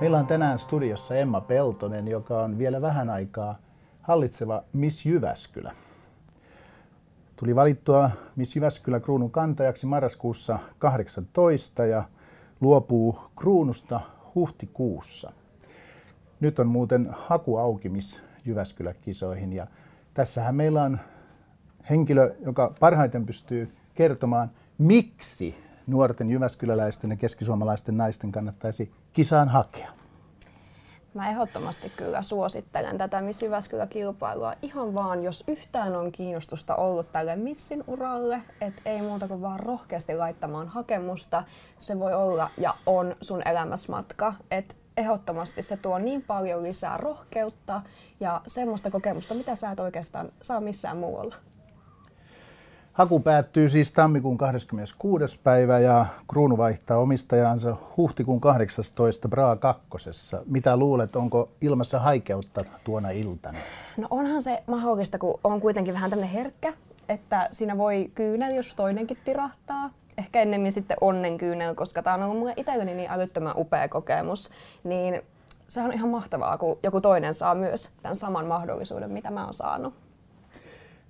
Meillä on tänään studiossa Emma Peltonen, joka on vielä vähän aikaa hallitseva Miss Jyväskylä. Tuli valittua Miss Jyväskylä kruunun kantajaksi marraskuussa 18 ja luopuu kruunusta huhtikuussa. Nyt on muuten haku auki Miss Jyväskylä-kisoihin ja tässähän meillä on henkilö, joka parhaiten pystyy kertomaan, miksi nuorten jyväskyläläisten ja keskisuomalaisten naisten kannattaisi kisaan hakea? Mä ehdottomasti kyllä suosittelen tätä Miss Jyväskylä-kilpailua ihan vaan, jos yhtään on kiinnostusta ollut tälle Missin uralle, että ei muuta kuin vaan rohkeasti laittamaan hakemusta. Se voi olla ja on sun elämäsmatka, että ehdottomasti se tuo niin paljon lisää rohkeutta ja semmoista kokemusta, mitä sä et oikeastaan saa missään muualla. Haku päättyy siis tammikuun 26. päivä ja kruunu vaihtaa omistajansa huhtikuun 18. Braa kakkosessa. Mitä luulet, onko ilmassa haikeutta tuona iltana? No onhan se mahdollista, kun on kuitenkin vähän tämmöinen herkkä, että siinä voi kyynel, jos toinenkin tirahtaa. Ehkä ennemmin sitten onnenkyynel, koska tämä on ollut mulle itselleni niin älyttömän upea kokemus. Niin se on ihan mahtavaa, kun joku toinen saa myös tämän saman mahdollisuuden, mitä mä oon saanut.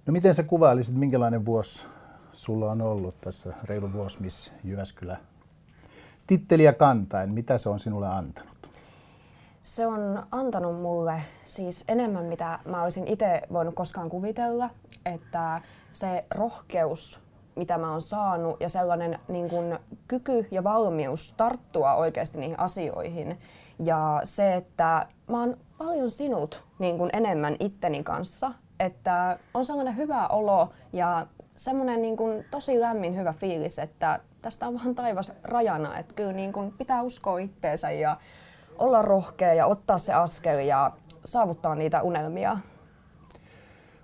No miten sä kuvailisit, minkälainen vuosi sulla on ollut tässä reilu vuosi Miss Jyväskylä titteliä kantain? Mitä se on sinulle antanut? Se on antanut mulle siis enemmän, mitä mä olisin itse voinut koskaan kuvitella, että se rohkeus, mitä mä oon saanut ja sellainen niin kun, kyky ja valmius tarttua oikeasti niihin asioihin ja se, että mä oon paljon sinut niin kun enemmän itteni kanssa että on sellainen hyvä olo ja semmoinen niin kuin tosi lämmin hyvä fiilis, että tästä on vaan taivas rajana, että kyllä niin kuin pitää uskoa itteensä ja olla rohkea ja ottaa se askel ja saavuttaa niitä unelmia.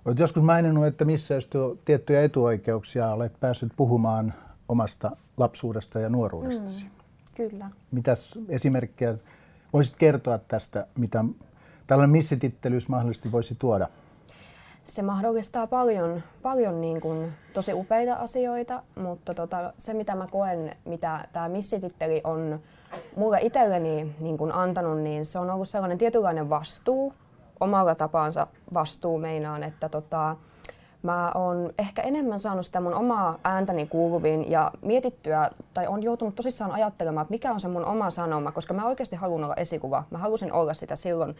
Olet joskus maininnut, että missä tiettyjä etuoikeuksia olet päässyt puhumaan omasta lapsuudesta ja nuoruudestasi. Mm, kyllä. Mitäs esimerkkejä voisit kertoa tästä, mitä tällainen missitittelys mahdollisesti voisi tuoda? Se mahdollistaa paljon, paljon niin kuin tosi upeita asioita, mutta tota, se mitä mä koen, mitä tämä missititteli on mulle itselleni niin kuin antanut, niin se on ollut sellainen tietynlainen vastuu, omalla tapaansa vastuu meinaan, että tota, mä oon ehkä enemmän saanut sitä mun omaa ääntäni kuuluviin ja mietittyä, tai on joutunut tosissaan ajattelemaan, että mikä on se mun oma sanoma, koska mä oikeasti haluan olla esikuva. Mä halusin olla sitä silloin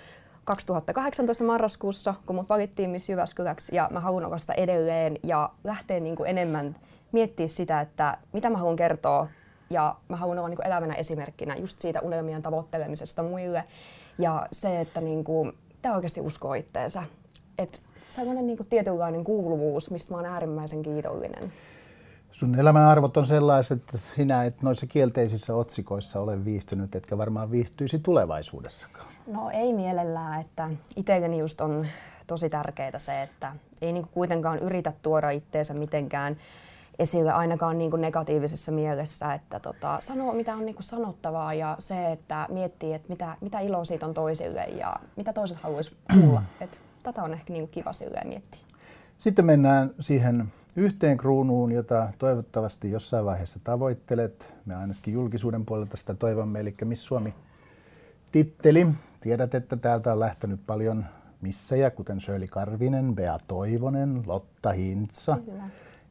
2018 marraskuussa, kun mut valittiin Miss Jyväskyläksi ja mä haluan olla sitä edelleen ja lähteä niin kuin enemmän miettiä sitä, että mitä mä haluan kertoa ja mä haluan olla niin elävänä esimerkkinä just siitä unelmien tavoittelemisesta muille ja se, että niin kuin, pitää oikeasti uskoa itteensä. Että sellainen niin kuin tietynlainen kuuluvuus, mistä mä oon äärimmäisen kiitollinen. Sun elämän arvot on sellaiset, että sinä et noissa kielteisissä otsikoissa ole viihtynyt, etkä varmaan viihtyisi tulevaisuudessakaan. No ei mielellään, että itselleni just on tosi tärkeää se, että ei niinku kuitenkaan yritä tuoda itteensä mitenkään esille ainakaan niinku negatiivisessa mielessä, että tota, sanoo mitä on niinku sanottavaa ja se, että miettii, että mitä, mitä iloa siitä on toisille ja mitä toiset haluaisi kuulla. Et tätä on ehkä niinku kiva silleen miettiä. Sitten mennään siihen yhteen kruunuun, jota toivottavasti jossain vaiheessa tavoittelet. Me ainakin julkisuuden puolelta sitä toivomme, eli Miss Suomi titteli. Tiedät, että täältä on lähtenyt paljon missejä, kuten Shirley Karvinen, Bea Toivonen, Lotta Hintsa, Kyllä.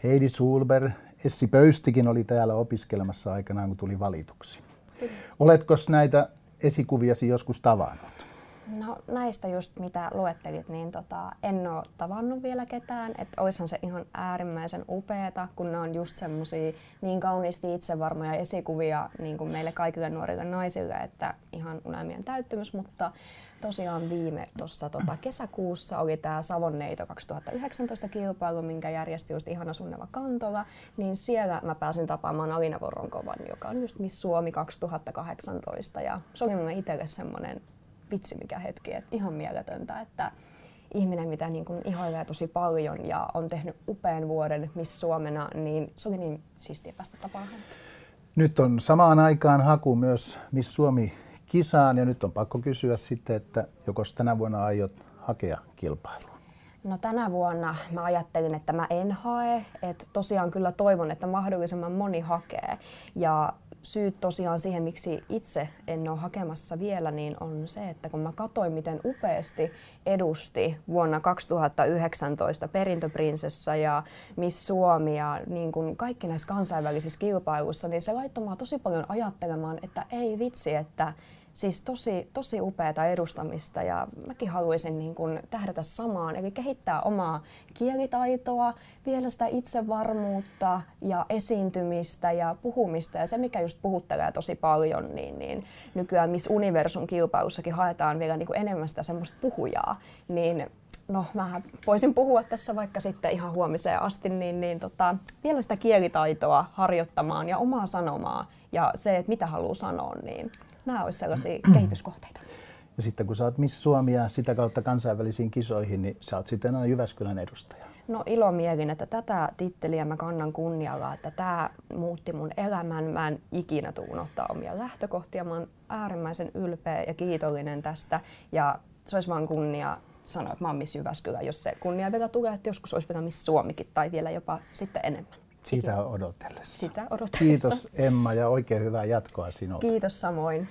Heidi Sulber, Essi Pöystikin oli täällä opiskelemassa aikanaan, kun tuli valituksi. Kyllä. Oletko näitä esikuviasi joskus tavannut? No näistä just mitä luettelit, niin tota, en ole tavannut vielä ketään. Että olisihan se ihan äärimmäisen upeeta, kun ne on just semmosia niin kauniisti itsevarmoja esikuvia niin kuin meille kaikille nuorille naisille, että ihan unelmien täyttymys. Mutta tosiaan viime tuossa tota, kesäkuussa oli tämä Savonneito 2019 kilpailu, minkä järjesti just ihana Sunneva Kantola, niin siellä mä pääsin tapaamaan Alina Voronkovan, joka on just Miss Suomi 2018 ja se oli mulle itselle semmoinen vitsi mikä hetki, että ihan mieletöntä, että ihminen, mitä niin kuin ihoilee tosi paljon ja on tehnyt upean vuoden Miss Suomena, niin se oli niin siistiä päästä tapaamaan. Nyt on samaan aikaan haku myös Miss Suomi kisaan ja nyt on pakko kysyä sitten, että joko tänä vuonna aiot hakea kilpailua? No tänä vuonna mä ajattelin, että mä en hae, että tosiaan kyllä toivon, että mahdollisimman moni hakee. Ja syyt tosiaan siihen, miksi itse en ole hakemassa vielä, niin on se, että kun mä katsoin, miten upeasti edusti vuonna 2019 Perintöprinsessa ja Miss Suomi ja niin kuin kaikki näissä kansainvälisissä kilpailuissa, niin se laittoi tosi paljon ajattelemaan, että ei vitsi, että Siis tosi, tosi upeata edustamista ja mäkin haluaisin niin kuin tähdätä samaan, eli kehittää omaa kielitaitoa, vielä sitä itsevarmuutta ja esiintymistä ja puhumista. Ja se, mikä just puhuttelee tosi paljon, niin, niin nykyään Miss Universum kilpailussakin haetaan vielä niin kuin enemmän sitä semmoista puhujaa. Niin no mä voisin puhua tässä vaikka sitten ihan huomiseen asti, niin, niin tota, vielä sitä kielitaitoa harjoittamaan ja omaa sanomaa ja se, että mitä haluaa sanoa, niin nämä olisivat sellaisia kehityskohteita. Ja sitten kun sä oot Miss Suomia sitä kautta kansainvälisiin kisoihin, niin sä oot sitten aina Jyväskylän edustaja. No ilomielin, että tätä titteliä mä kannan kunnialla, että tämä muutti mun elämän. Mä en ikinä tuu unohtaa omia lähtökohtia. Mä oon äärimmäisen ylpeä ja kiitollinen tästä. Ja se olisi vaan kunnia sanoa, että mä oon Miss Jyväskylä, jos se kunnia vielä tulee, että joskus olisi vielä Miss Suomikin tai vielä jopa sitten enemmän. Sitä odotellessa. Sitä odotellessa. Kiitos Emma ja oikein hyvää jatkoa sinulle. Kiitos samoin.